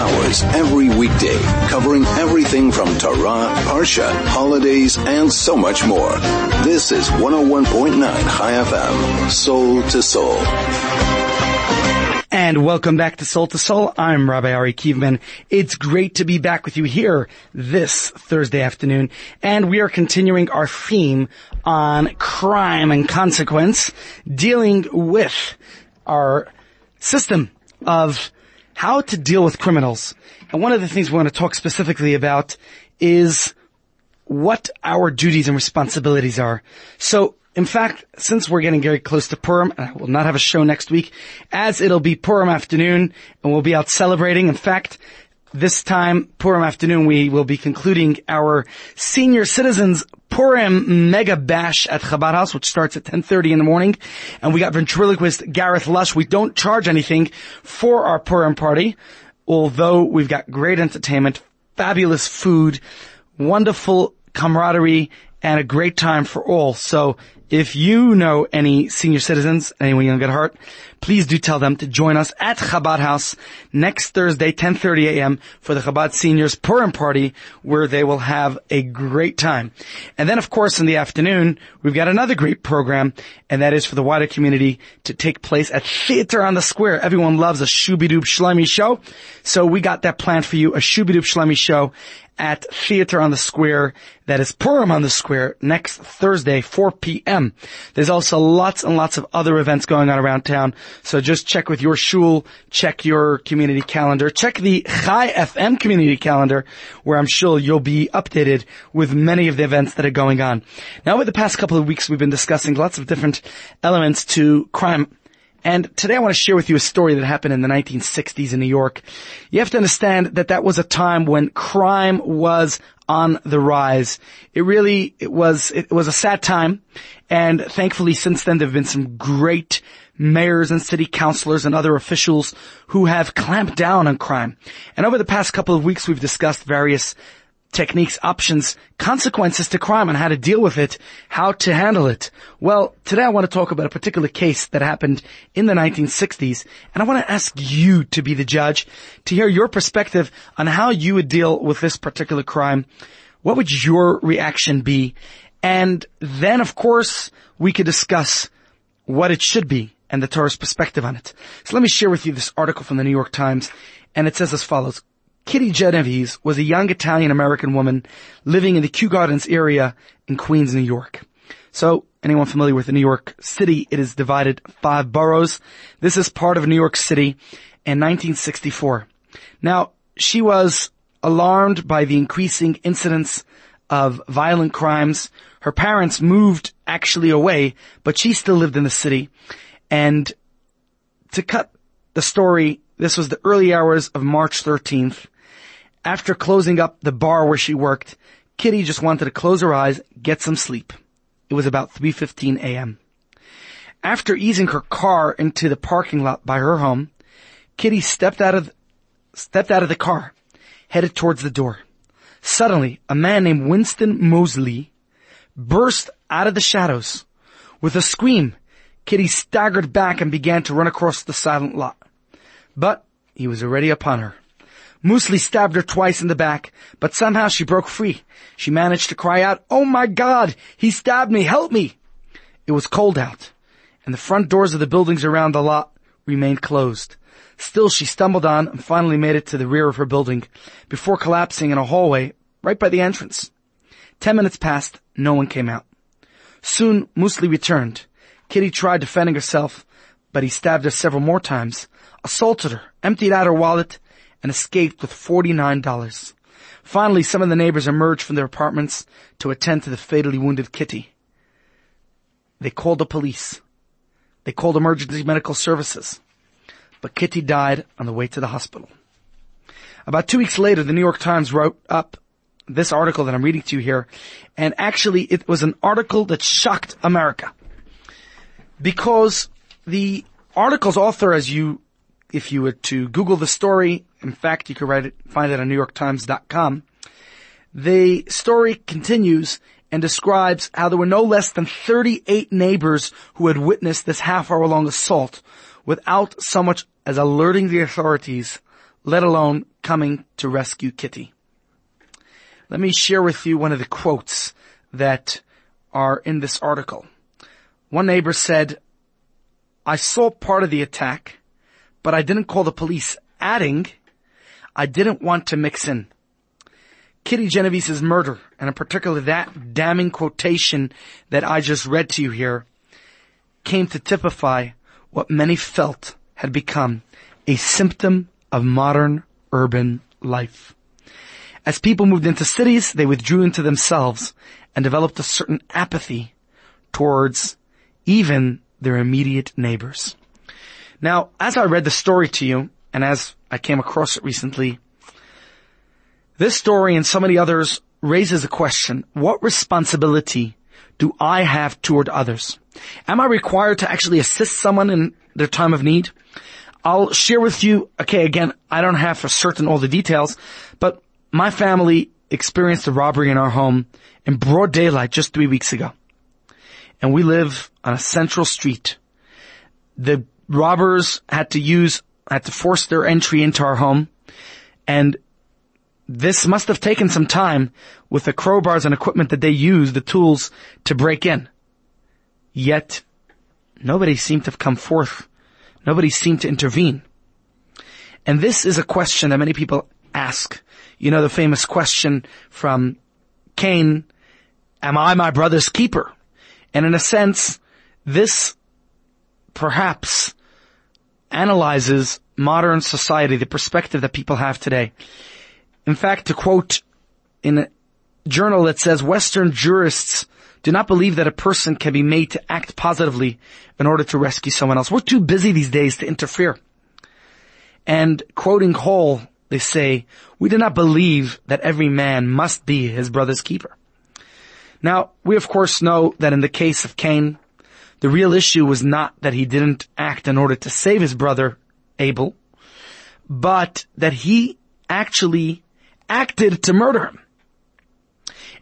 hours every weekday, covering everything from Torah, Parsha, holidays, and so much more. This is 101.9 Chai FM, Soul to Soul. And welcome back to Soul to Soul. I'm Rabbi Ari Kievman. It's great to be back with you here this Thursday afternoon. And we are continuing our theme on crime and consequence, dealing with our system of how to deal with criminals. And one of the things we want to talk specifically about is what our duties and responsibilities are. So in fact, since we're getting very close to Purim, I will not have a show next week, as it'll be Purim afternoon, and we'll be out celebrating. In fact, this time, Purim afternoon, we will be concluding our senior citizens Purim Mega Bash at Chabad House, which starts at 10.30 in the morning. And we got ventriloquist Gareth Lush. We don't charge anything for our Purim party, although we've got great entertainment, fabulous food, wonderful camaraderie, and a great time for all. So if you know any senior citizens, anyone young at heart, please do tell them to join us at Chabad House next Thursday, 10.30 a.m. for the Chabad Seniors Purim Party, where they will have a great time. And then, of course, in the afternoon, we've got another great program, and that is for the wider community to take place at Theater on the Square. Everyone loves a Shubidub Shlemi show, so we got that planned for you, a Shubidub Shlemi show at Theater on the Square. That is Purim on the Square next Thursday, 4 p.m. There's also lots and lots of other events going on around town. So just check with your shul, check your community calendar, check the Chai FM community calendar, where I'm sure you'll be updated with many of the events that are going on. Now, over the past couple of weeks, we've been discussing lots of different elements to crime and today I want to share with you a story that happened in the 1960s in New York. You have to understand that that was a time when crime was on the rise. It really, it was, it was a sad time. And thankfully since then there have been some great mayors and city councilors and other officials who have clamped down on crime. And over the past couple of weeks we've discussed various techniques, options, consequences to crime and how to deal with it, how to handle it. Well, today I want to talk about a particular case that happened in the 1960s and I want to ask you to be the judge, to hear your perspective on how you would deal with this particular crime. What would your reaction be? And then of course we could discuss what it should be and the Torah's perspective on it. So let me share with you this article from the New York Times and it says as follows. Kitty Genovese was a young Italian-American woman living in the Kew Gardens area in Queens, New York. So, anyone familiar with New York City, it is divided five boroughs. This is part of New York City in 1964. Now, she was alarmed by the increasing incidence of violent crimes. Her parents moved actually away, but she still lived in the city. And to cut the story, this was the early hours of March 13th. After closing up the bar where she worked, Kitty just wanted to close her eyes, get some sleep. It was about 3.15 a.m. After easing her car into the parking lot by her home, Kitty stepped out of, stepped out of the car, headed towards the door. Suddenly, a man named Winston Moseley burst out of the shadows. With a scream, Kitty staggered back and began to run across the silent lot. But he was already upon her. Moseley stabbed her twice in the back, but somehow she broke free. She managed to cry out, Oh my God! He stabbed me! Help me! It was cold out, and the front doors of the buildings around the lot remained closed. Still, she stumbled on and finally made it to the rear of her building before collapsing in a hallway right by the entrance. Ten minutes passed, no one came out. Soon, Moseley returned. Kitty tried defending herself, but he stabbed her several more times, assaulted her, emptied out her wallet, and escaped with $49. Finally, some of the neighbors emerged from their apartments to attend to the fatally wounded Kitty. They called the police. They called emergency medical services. But Kitty died on the way to the hospital. About two weeks later, the New York Times wrote up this article that I'm reading to you here, and actually it was an article that shocked America. Because the article's author, as you, if you were to Google the story, in fact, you could it, find it on NewYorkTimes.com. The story continues and describes how there were no less than 38 neighbors who had witnessed this half hour long assault without so much as alerting the authorities, let alone coming to rescue Kitty. Let me share with you one of the quotes that are in this article. One neighbor said, I saw part of the attack, but I didn't call the police, adding, I didn't want to mix in. Kitty Genovese's murder, and in particular that damning quotation that I just read to you here, came to typify what many felt had become a symptom of modern urban life. As people moved into cities, they withdrew into themselves and developed a certain apathy towards even their immediate neighbors. Now, as I read the story to you, and as I came across it recently, this story and so many others raises a question. What responsibility do I have toward others? Am I required to actually assist someone in their time of need? I'll share with you, okay, again, I don't have for certain all the details, but my family experienced a robbery in our home in broad daylight just three weeks ago. And we live on a central street. The robbers had to use, had to force their entry into our home. And this must have taken some time with the crowbars and equipment that they used, the tools to break in. Yet, nobody seemed to have come forth. Nobody seemed to intervene. And this is a question that many people ask. You know the famous question from Cain, am I my brother's keeper? And in a sense, this perhaps analyzes modern society, the perspective that people have today. In fact, to quote in a journal that says Western jurists do not believe that a person can be made to act positively in order to rescue someone else. We're too busy these days to interfere. And quoting Hall, they say, we do not believe that every man must be his brother's keeper. Now, we of course know that in the case of Cain, the real issue was not that he didn't act in order to save his brother Abel, but that he actually acted to murder him.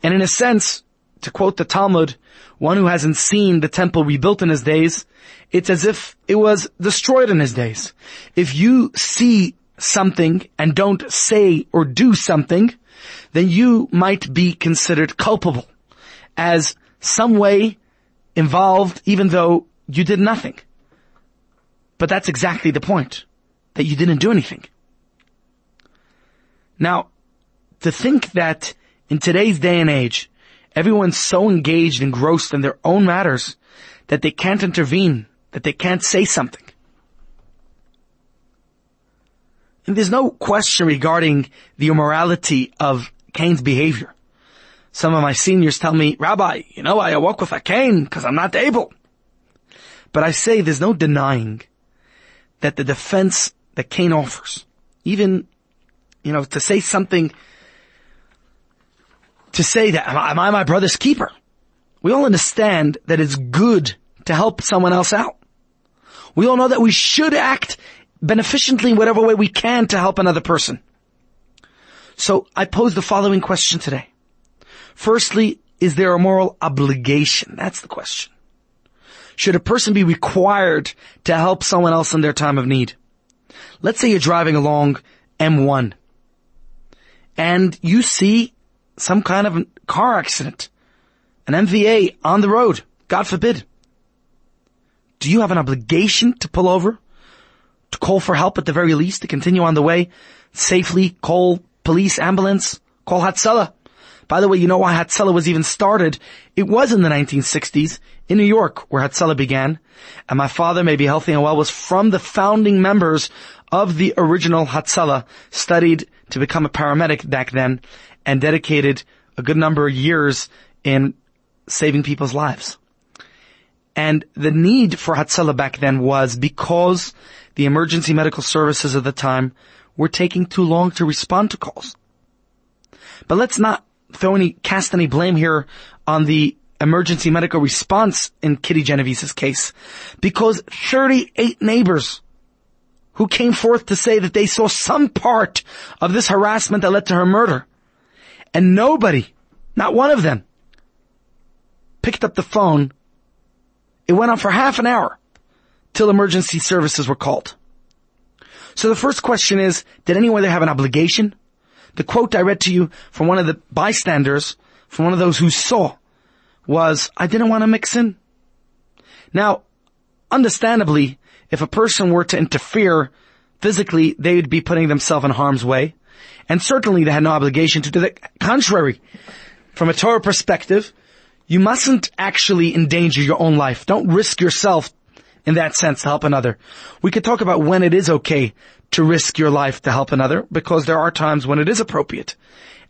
And in a sense, to quote the Talmud, one who hasn't seen the temple rebuilt in his days, it's as if it was destroyed in his days. If you see something and don't say or do something, then you might be considered culpable as some way involved even though you did nothing. But that's exactly the point, that you didn't do anything. Now, to think that in today's day and age, everyone's so engaged and engrossed in their own matters that they can't intervene, that they can't say something. And there's no question regarding the immorality of Cain's behavior. Some of my seniors tell me, Rabbi, you know, I awoke with a cane because I'm not able. But I say there's no denying that the defense that Cain offers, even, you know, to say something to say that, am I my brother's keeper? We all understand that it's good to help someone else out. We all know that we should act beneficently in whatever way we can to help another person. So I pose the following question today. Firstly, is there a moral obligation? That's the question. Should a person be required to help someone else in their time of need? Let's say you're driving along M1 and you see some kind of car accident, an MVA on the road, God forbid. Do you have an obligation to pull over? To call for help at the very least, to continue on the way, safely call police, ambulance, call Hatzalah. By the way, you know why Hatzalah was even started? It was in the 1960s in New York where Hatzalah began. And my father, may be healthy and well, was from the founding members of the original Hatzalah, studied to become a paramedic back then and dedicated a good number of years in saving people's lives. And the need for Hatzalah back then was because the emergency medical services at the time were taking too long to respond to calls. But let's not throw any, cast any blame here on the emergency medical response in Kitty Genovese's case because 38 neighbors who came forth to say that they saw some part of this harassment that led to her murder and nobody, not one of them, picked up the phone. It went on for half an hour till emergency services were called. So the first question is, did anyone have an obligation? The quote I read to you from one of the bystanders, from one of those who saw, was, I didn't want to mix in. Now, understandably, if a person were to interfere physically, they would be putting themselves in harm's way. And certainly they had no obligation to do the contrary. From a Torah perspective, you mustn't actually endanger your own life. Don't risk yourself in that sense to help another. We could talk about when it is okay to risk your life to help another because there are times when it is appropriate.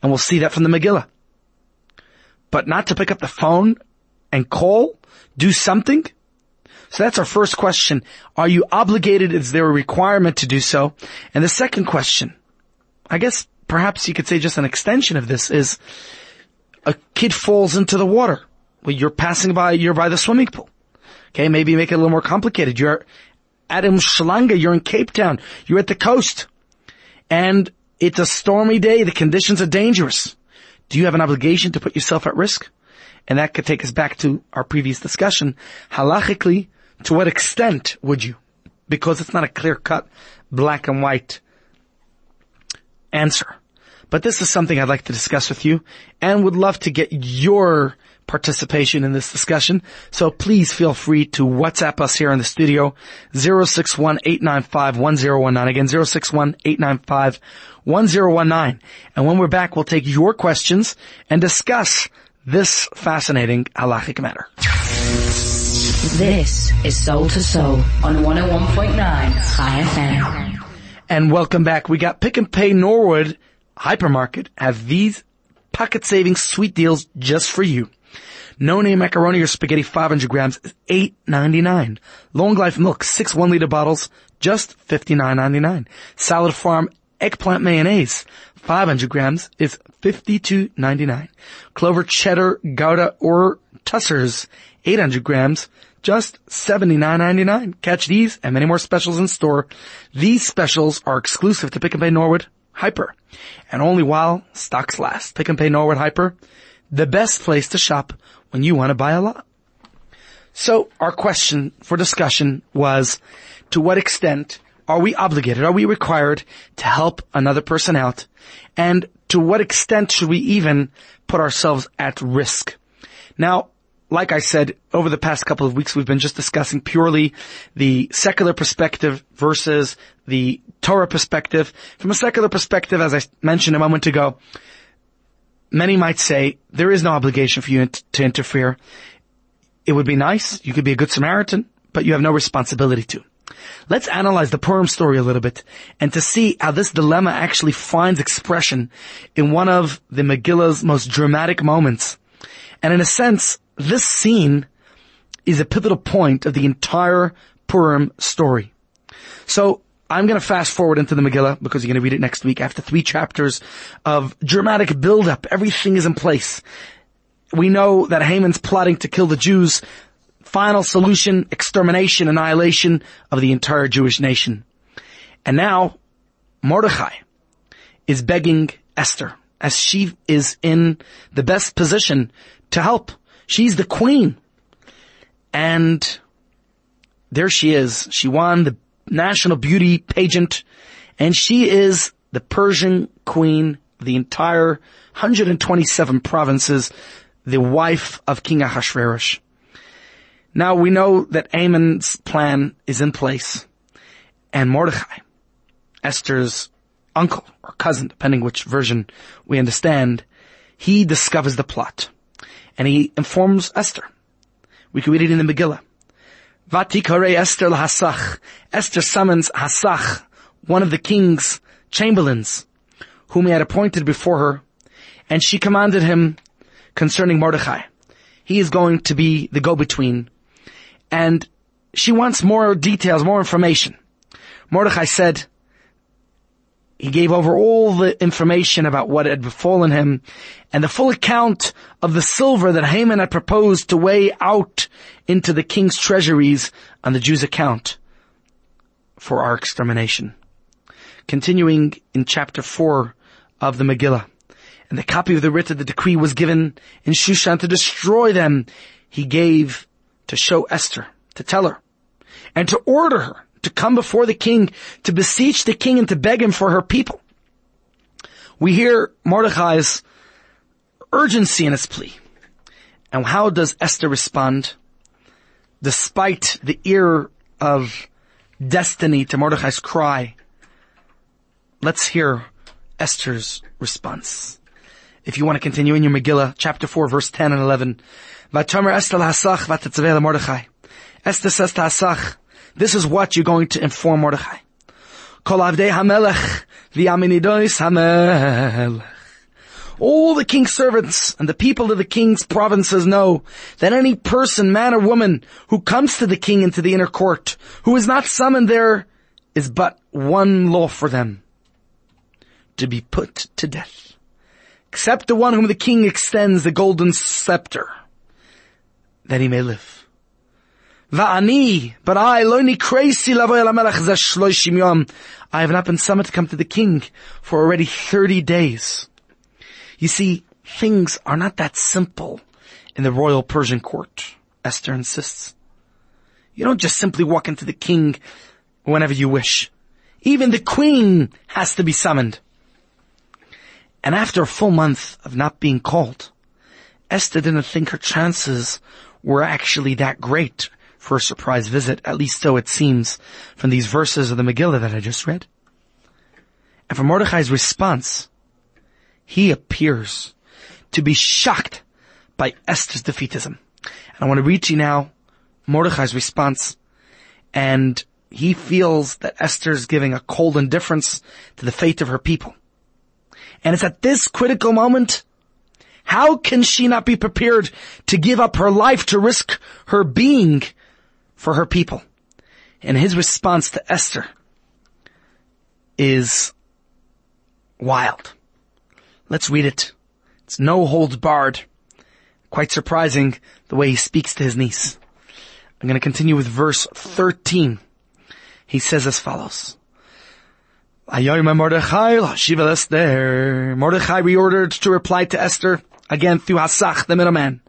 And we'll see that from the Megillah. But not to pick up the phone and call, do something. So that's our first question. Are you obligated? Is there a requirement to do so? And the second question, I guess perhaps you could say just an extension of this is a kid falls into the water. Well, you're passing by, you're by the swimming pool. Okay, maybe make it a little more complicated. You're at Umhlanga, you're in Cape Town, you're at the coast, and it's a stormy day, the conditions are dangerous. Do you have an obligation to put yourself at risk? And that could take us back to our previous discussion. Halachically, to what extent would you? Because it's not a clear cut, black and white answer. But this is something I'd like to discuss with you and would love to get your participation in this discussion. So please feel free to WhatsApp us here in the studio, 061-895-1019. Again, 061-895-1019. And when we're back, we'll take your questions and discuss this fascinating halachic matter. This is Soul to Soul on 101.9 Chai FM. And welcome back. We got Pick n Pay Norwood Hypermarket have these pocket saving sweet deals just for you. No name macaroni or spaghetti 500 grams is $8.99. Long life milk, six one liter bottles, just $59.99. Salad farm eggplant mayonnaise, 500 grams is $52.99. Clover cheddar, Gouda or Tussers, 800 grams, just $79.99. Catch these and many more specials in store. These specials are exclusive to Pick n Pay Norwood Hyper. And only while stocks last. Pick n Pay Norwood Hyper, the best place to shop when you want to buy a lot. So our question for discussion was, to what extent are we obligated, are we required to help another person out? And to what extent should we even put ourselves at risk? Now, like I said, over the past couple of weeks, we've been just discussing purely the secular perspective versus the Torah perspective. From a secular perspective, as I mentioned a moment ago, many might say there is no obligation for you to interfere. It would be nice. You could be a good Samaritan, but you have no responsibility to. Let's analyze the Purim story a little bit and to see how this dilemma actually finds expression in one of the Megillah's most dramatic moments. And in a sense, this scene is a pivotal point of the entire Purim story. So I'm going to fast forward into the Megillah because you're going to read it next week after three chapters of dramatic buildup. Everything is in place. We know that Haman's plotting to kill the Jews. Final solution, extermination, annihilation of the entire Jewish nation. And now Mordechai is begging Esther as she is in the best position to help. She's the queen. And there she is. She won the national beauty pageant, and she is the Persian queen the entire 127 provinces, the wife of King Ahasuerus. Now we know that Haman's plan is in place, and Mordechai, Esther's uncle or cousin, depending which version we understand, he discovers the plot, and he informs Esther. We can read it in the Megillah. Vatikare Esther Hasach. Esther summons Hasach, one of the king's chamberlains, whom he had appointed before her, and she commanded him concerning Mordechai. He is going to be the go-between, and she wants more details, more information. Mordechai said, he gave over all the information about what had befallen him and the full account of the silver that Haman had proposed to weigh out into the king's treasuries on the Jews' account for our extermination. Continuing in chapter 4 of the Megillah, and the copy of the writ of the decree was given in Shushan to destroy them. He gave to show Esther, to tell her, and to order her to come before the king, to beseech the king and to beg him for her people. We hear Mordechai's urgency in his plea. And how does Esther respond? Despite the ear of destiny to Mordechai's cry, let's hear Esther's response. If you want to continue in your Megillah, chapter 4, verse 10 and 11. Vatomer Esther says to Hasach, this is what you're going to inform Mordechai. Kol avdei. All the king's servants and the people of the king's provinces know that any person, man or woman, who comes to the king into the inner court, who is not summoned there, is but one law for them. To be put to death. Except the one whom the king extends the golden scepter, that he may live. Va'ani, but I, loni crazy lavoy al yom. I have not been summoned to come to the king for already 30 days. You see, things are not that simple in the royal Persian court, Esther insists. You don't just simply walk into the king whenever you wish. Even the queen has to be summoned. And after a full month of not being called, Esther didn't think her chances were actually that great for a surprise visit, at least so it seems from these verses of the Megillah that I just read. And for Mordechai's response, he appears to be shocked by Esther's defeatism. And I want to read to you now Mordechai's response. And he feels that Esther's giving a cold indifference to the fate of her people. And it's at this critical moment, how can she not be prepared to give up her life to risk her being for her people? And his response to Esther is wild. Let's read it. It's no holds barred. Quite surprising the way he speaks to his niece. I'm going to continue with verse 13. He says as follows. Mordechai reordered to reply to Esther, again through Hasach, the middleman.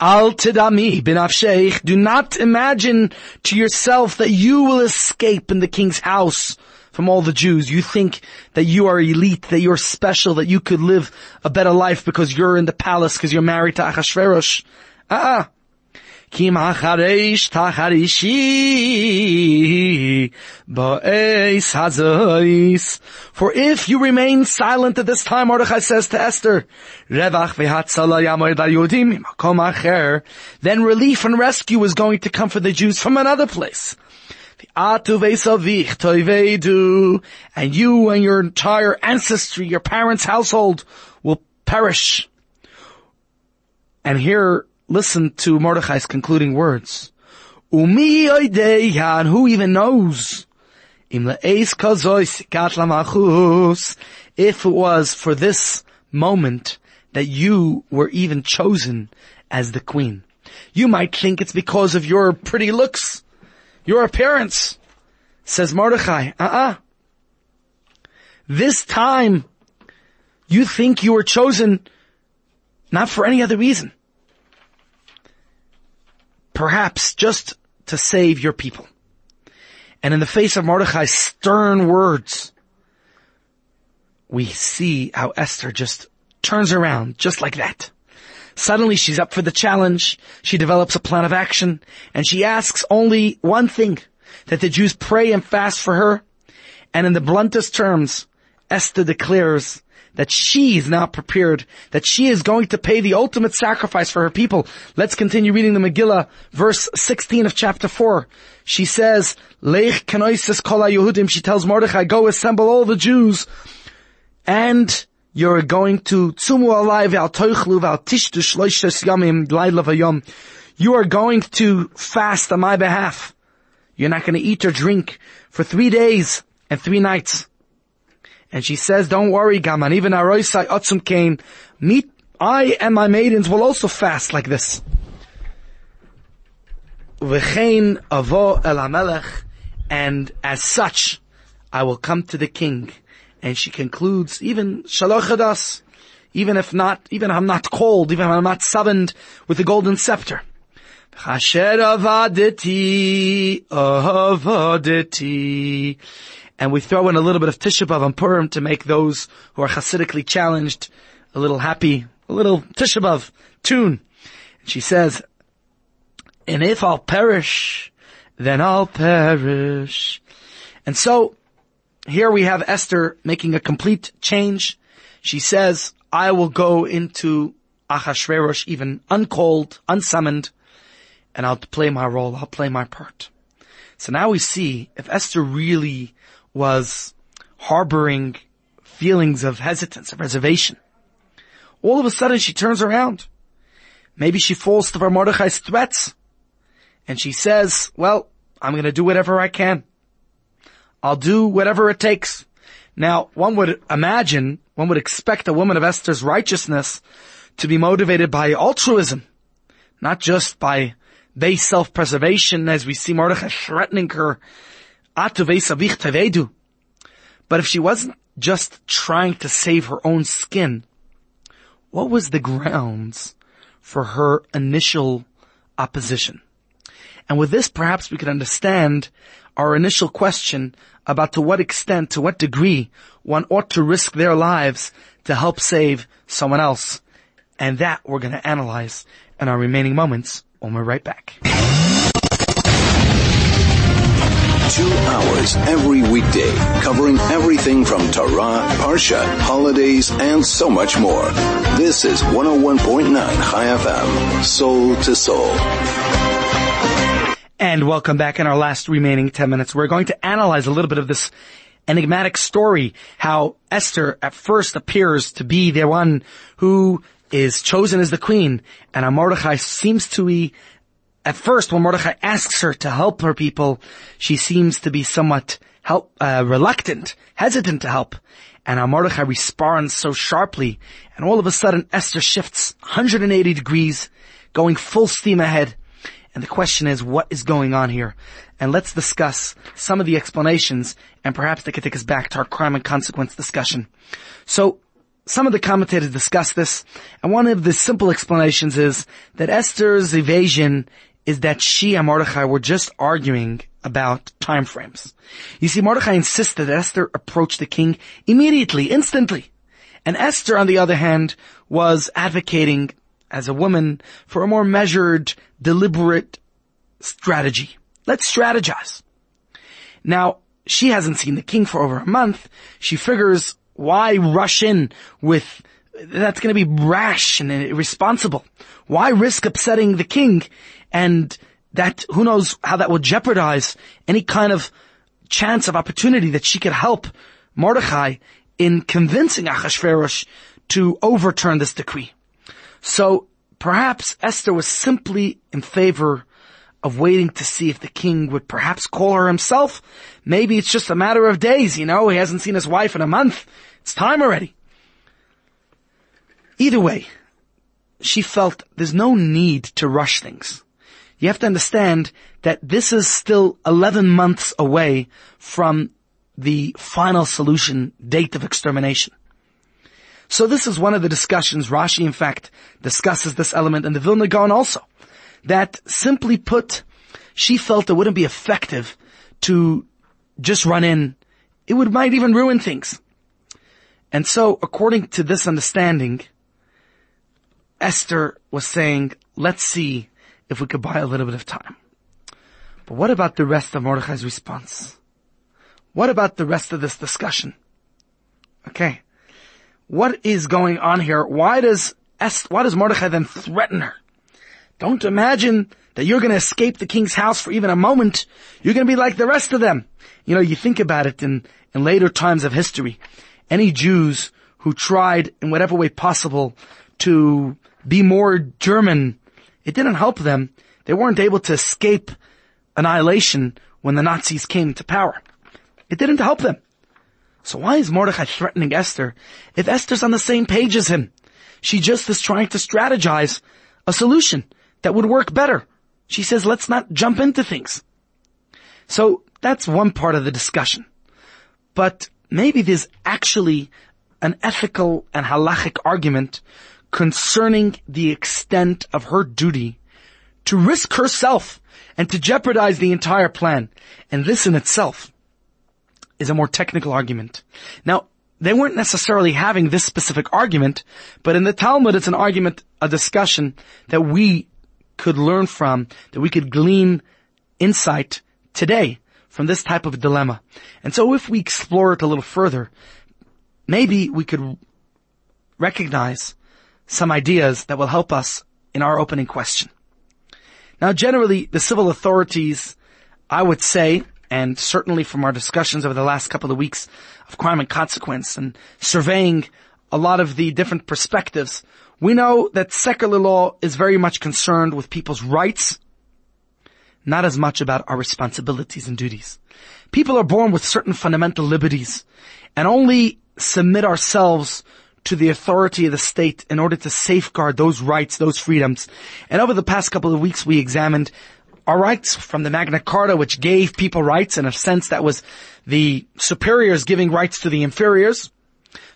Al tidami bin Afsheich, do not imagine to yourself that you will escape in the king's house from all the Jews. You think that you are elite, that you're special, that you could live a better life because you're in the palace, because you're married to Achashverosh. Ah, uh-uh. Hachareish tacharishi ba'eis hazois. For if you remain silent at this time, Mordechai says to Esther, Revach v'hatzala yamoid yudim makom acher, then relief and rescue is going to come for the Jews from another place. And you and your entire ancestry, your parents' household will perish. And here, listen to Mordechai's concluding words. Umi and who even knows? If it was for this moment that you were even chosen as the queen. You might think it's because of your pretty looks your appearance, says Mordechai. Uh-uh. This time, you think you were chosen not for any other reason. Perhaps just to save your people. And in the face of Mordechai's stern words, we see how Esther just turns around just like that. Suddenly she's up for the challenge. She develops a plan of action and she asks only one thing, that the Jews pray and fast for her. And in the bluntest terms, Esther declares that she is now prepared, that she is going to pay the ultimate sacrifice for her people. Let's continue reading the Megillah, verse 16 of chapter 4. She says, Lech kanoisis kol Yehudim, she tells Mordechai, go assemble all the Jews and you're going to tzumu alive al toichlu al tishtu shloishes yamim laila vayom. You are going to fast on my behalf. You're not going to eat or drink for three days and three nights. And she says, don't worry, Gaman, even Aroisai Otsum Kain, meet, I and my maidens will also fast like this. V'chein avo el and as such, I will come to the king. And she concludes, even shalochadas, even if not, even if I'm not called, even if I'm not summoned with the golden scepter. Chasher avaditi, avaditi. And we throw in a little bit of Tisha B'Av and Purim to make those who are Hasidically challenged a little happy, a little Tisha B'Av tune. And she says, and if I'll perish, then I'll perish. And so, here we have Esther making a complete change. She says, I will go into Achashverosh even uncalled, unsummoned, and I'll play my role, I'll play my part. So now we see if Esther really was harboring feelings of hesitance, of reservation. All of a sudden she turns around. Maybe she falls to Bar Mordechai's threats. And she says, well, I'm gonna do whatever I can. I'll do whatever it takes. Now, one would imagine, one would expect a woman of Esther's righteousness to be motivated by altruism, not just by base self-preservation as we see Mordechai threatening her, but if she wasn't just trying to save her own skin, what was the grounds for her initial opposition? And with this, perhaps we could understand our initial question about to what extent, to what degree one ought to risk their lives to help save someone else. And that we're going to analyze in our remaining moments when we're right back. Two hours every weekday, covering everything from Torah, Parsha, holidays, and so much more. This is 101.9 Chai FM, Soul to Soul. And welcome back in our last remaining 10 minutes. We're going to analyze a little bit of this enigmatic story, how Esther at first appears to be the one who is chosen as the queen, and Mordechai seems to be at first, when Mordechai asks her to help her people, she seems to be somewhat help, uh, reluctant, hesitant to help. And Mordechai responds so sharply, and all of a sudden Esther shifts 180 degrees, going full steam ahead. And the question is, what is going on here? And let's discuss some of the explanations, and perhaps they could take us back to our crime and consequence discussion. So, some of the commentators discuss this, and one of the simple explanations is that Esther's evasion is that she and Mordechai were just arguing about time frames. You see, Mordechai insisted that Esther approach the king immediately, instantly. And Esther, on the other hand, was advocating as a woman for a more measured, deliberate strategy. Let's strategize. Now, she hasn't seen the king for over a month. She figures, why rush in with that's going to be rash and irresponsible. Why risk upsetting the king and that, who knows how that will jeopardize any kind of chance of opportunity that she could help Mordechai in convincing Achashverosh to overturn this decree. So perhaps Esther was simply in favor of waiting to see if the king would perhaps call her himself. Maybe it's just a matter of days, you know, he hasn't seen his wife in a month. It's time already. Either way, she felt there's no need to rush things you have to understand that this is still 11 months away from the final solution date of extermination. So this is one of the discussions. Rashi, in fact, discusses this element in the Vilna Gaon also. That simply put, she felt it wouldn't be effective to just run in. It would, might even ruin things. And so, according to this understanding, Esther was saying, let's see if we could buy a little bit of time. But what about the rest of Mordechai's response? What about the rest of this discussion? Okay. What is going on here? Why does Est, why does Mordechai then threaten her? Don't imagine that you're going to escape the king's house for even a moment. You're going to be like the rest of them. You know, you think about it in, in later times of history. Any Jews who tried in whatever way possible to be more German it didn't help them. They weren't able to escape annihilation when the Nazis came to power. It didn't help them. So why is Mordechai threatening Esther if Esther's on the same page as him? She just is trying to strategize a solution that would work better. She says, let's not jump into things. So that's one part of the discussion. But maybe there's actually an ethical and halachic argument concerning the extent of her duty to risk herself and to jeopardize the entire plan. And this in itself is a more technical argument. Now, they weren't necessarily having this specific argument, but in the Talmud it's an argument, a discussion that we could learn from, that we could glean insight today from this type of dilemma. And so if we explore it a little further, maybe we could recognize some ideas that will help us in our opening question. Now generally, the civil authorities, I would say, and certainly from our discussions over the last couple of weeks of crime and consequence and surveying a lot of the different perspectives, we know that secular law is very much concerned with people's rights, not as much about our responsibilities and duties. People are born with certain fundamental liberties and only submit ourselves to the authority of the state in order to safeguard those rights, those freedoms. And over the past couple of weeks, we examined our rights from the Magna Carta, which gave people rights in a sense that was the superiors giving rights to the inferiors.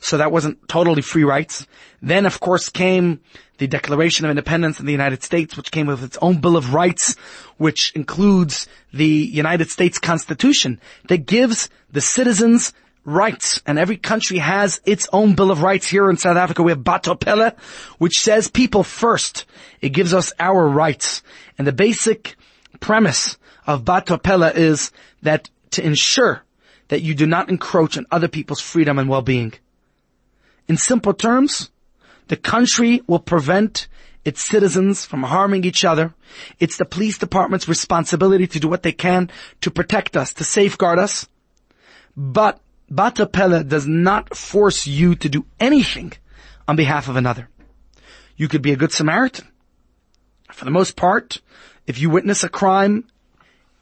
So that wasn't totally free rights. Then of course came the Declaration of Independence in the United States, which came with its own Bill of Rights, which includes the United States Constitution that gives the citizens rights, and every country has its own Bill of Rights. Here in South Africa, we have Batho Pele, which says people first. It gives us our rights. And the basic premise of Batho Pele is that to ensure that you do not encroach on other people's freedom and well-being. In simple terms, the country will prevent its citizens from harming each other. It's the police department's responsibility to do what they can to protect us, to safeguard us. But Batho Pele does not force you to do anything on behalf of another. You could be a good Samaritan. For the most part, if you witness a crime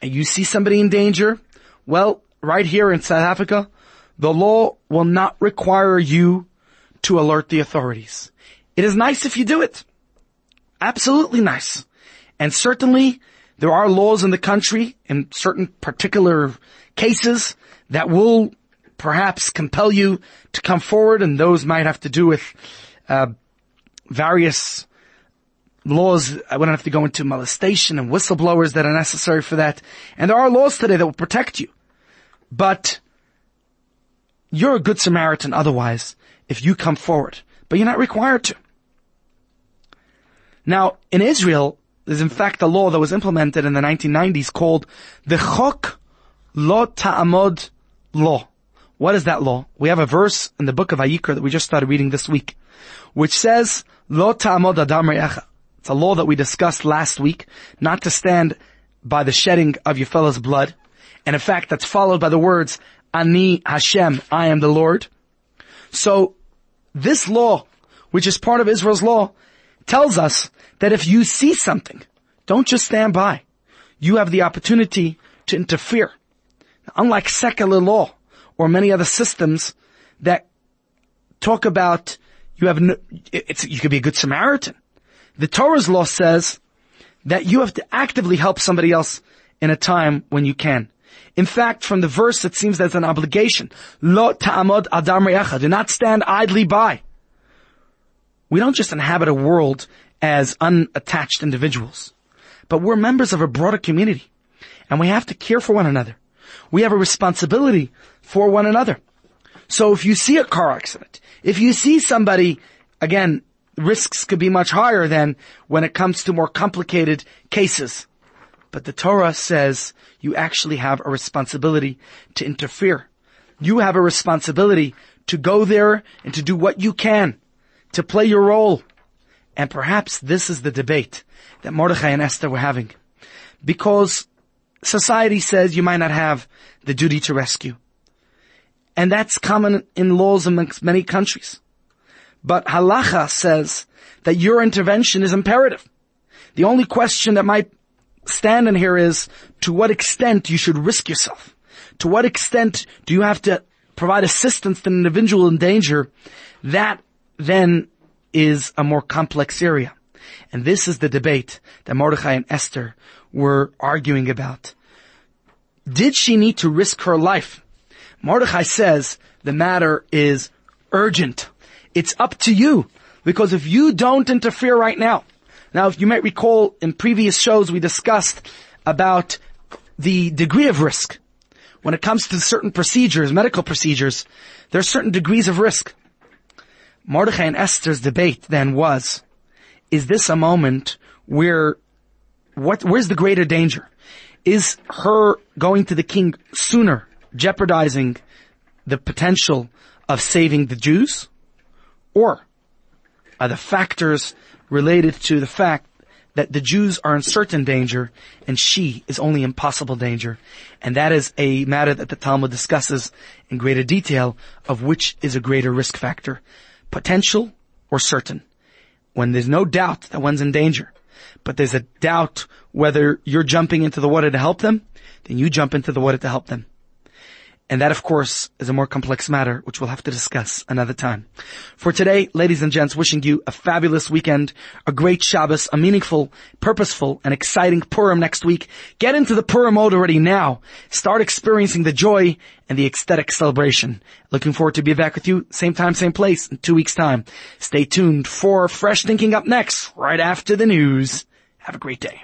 and you see somebody in danger, well, right here in South Africa, the law will not require you to alert the authorities. It is nice if you do it. Absolutely nice. And certainly there are laws in the country in certain particular cases that will perhaps compel you to come forward, and those might have to do with uh, various laws. I wouldn't have to go into molestation and whistleblowers that are necessary for that. And there are laws today that will protect you. But you're a good Samaritan otherwise if you come forward. But you're not required to. Now, in Israel, there's in fact a law that was implemented in the 1990s called the Chok Lo Ta'amod Law. What is that law? We have a verse in the book of Vayikra that we just started reading this week, which says, Lo ta'amod adam re'echa. It's a law that we discussed last week, not to stand by the shedding of your fellow's blood. And in fact, that's followed by the words, Ani Hashem, I am the Lord. So, this law, which is part of Israel's law, tells us that if you see something, don't just stand by. You have the opportunity to interfere. Unlike secular law, or many other systems that talk about you have no, you could be a good Samaritan. The Torah's law says that you have to actively help somebody else in a time when you can. In fact, from the verse, it seems there's an obligation. Lo ta'amod adam re'echa. Do not stand idly by. We don't just inhabit a world as unattached individuals, but we're members of a broader community, and we have to care for one another. We have a responsibility for one another. So if you see a car accident, if you see somebody, again, risks could be much higher than when it comes to more complicated cases. But the Torah says you actually have a responsibility to interfere. You have a responsibility to go there and to do what you can, to play your role. And perhaps this is the debate that Mordechai and Esther were having. Because society says you might not have the duty to rescue. And that's common in laws amongst many countries. But halacha says that your intervention is imperative. The only question that might stand in here is to what extent you should risk yourself. To what extent do you have to provide assistance to an individual in danger? That then is a more complex area. And this is the debate that Mordechai and Esther were arguing about. Did she need to risk her life? Mordechai says the matter is urgent. It's up to you. Because if you don't interfere right now, Now, if you might recall, in previous shows we discussed about the degree of risk. When it comes to certain procedures, medical procedures, there are certain degrees of risk. Mordechai and Esther's debate then was, is this a moment where, what, where's the greater danger? Is her going to the king sooner jeopardizing the potential of saving the Jews? Or are the factors related to the fact that the Jews are in certain danger and she is only in possible danger. And that is a matter that the Talmud discusses in greater detail of which is a greater risk factor. Potential or certain. When there's no doubt that one's in danger, but there's a doubt whether you're jumping into the water to help them, then you jump into the water to help them. And that, of course, is a more complex matter, which we'll have to discuss another time. For today, ladies and gents, wishing you a fabulous weekend, a great Shabbos, a meaningful, purposeful, and exciting Purim next week. Get into the Purim mode already now. Start experiencing the joy and the ecstatic celebration. Looking forward to be back with you, same time, same place, in two weeks time. Stay tuned for fresh thinking up next, right after the news. Have a great day.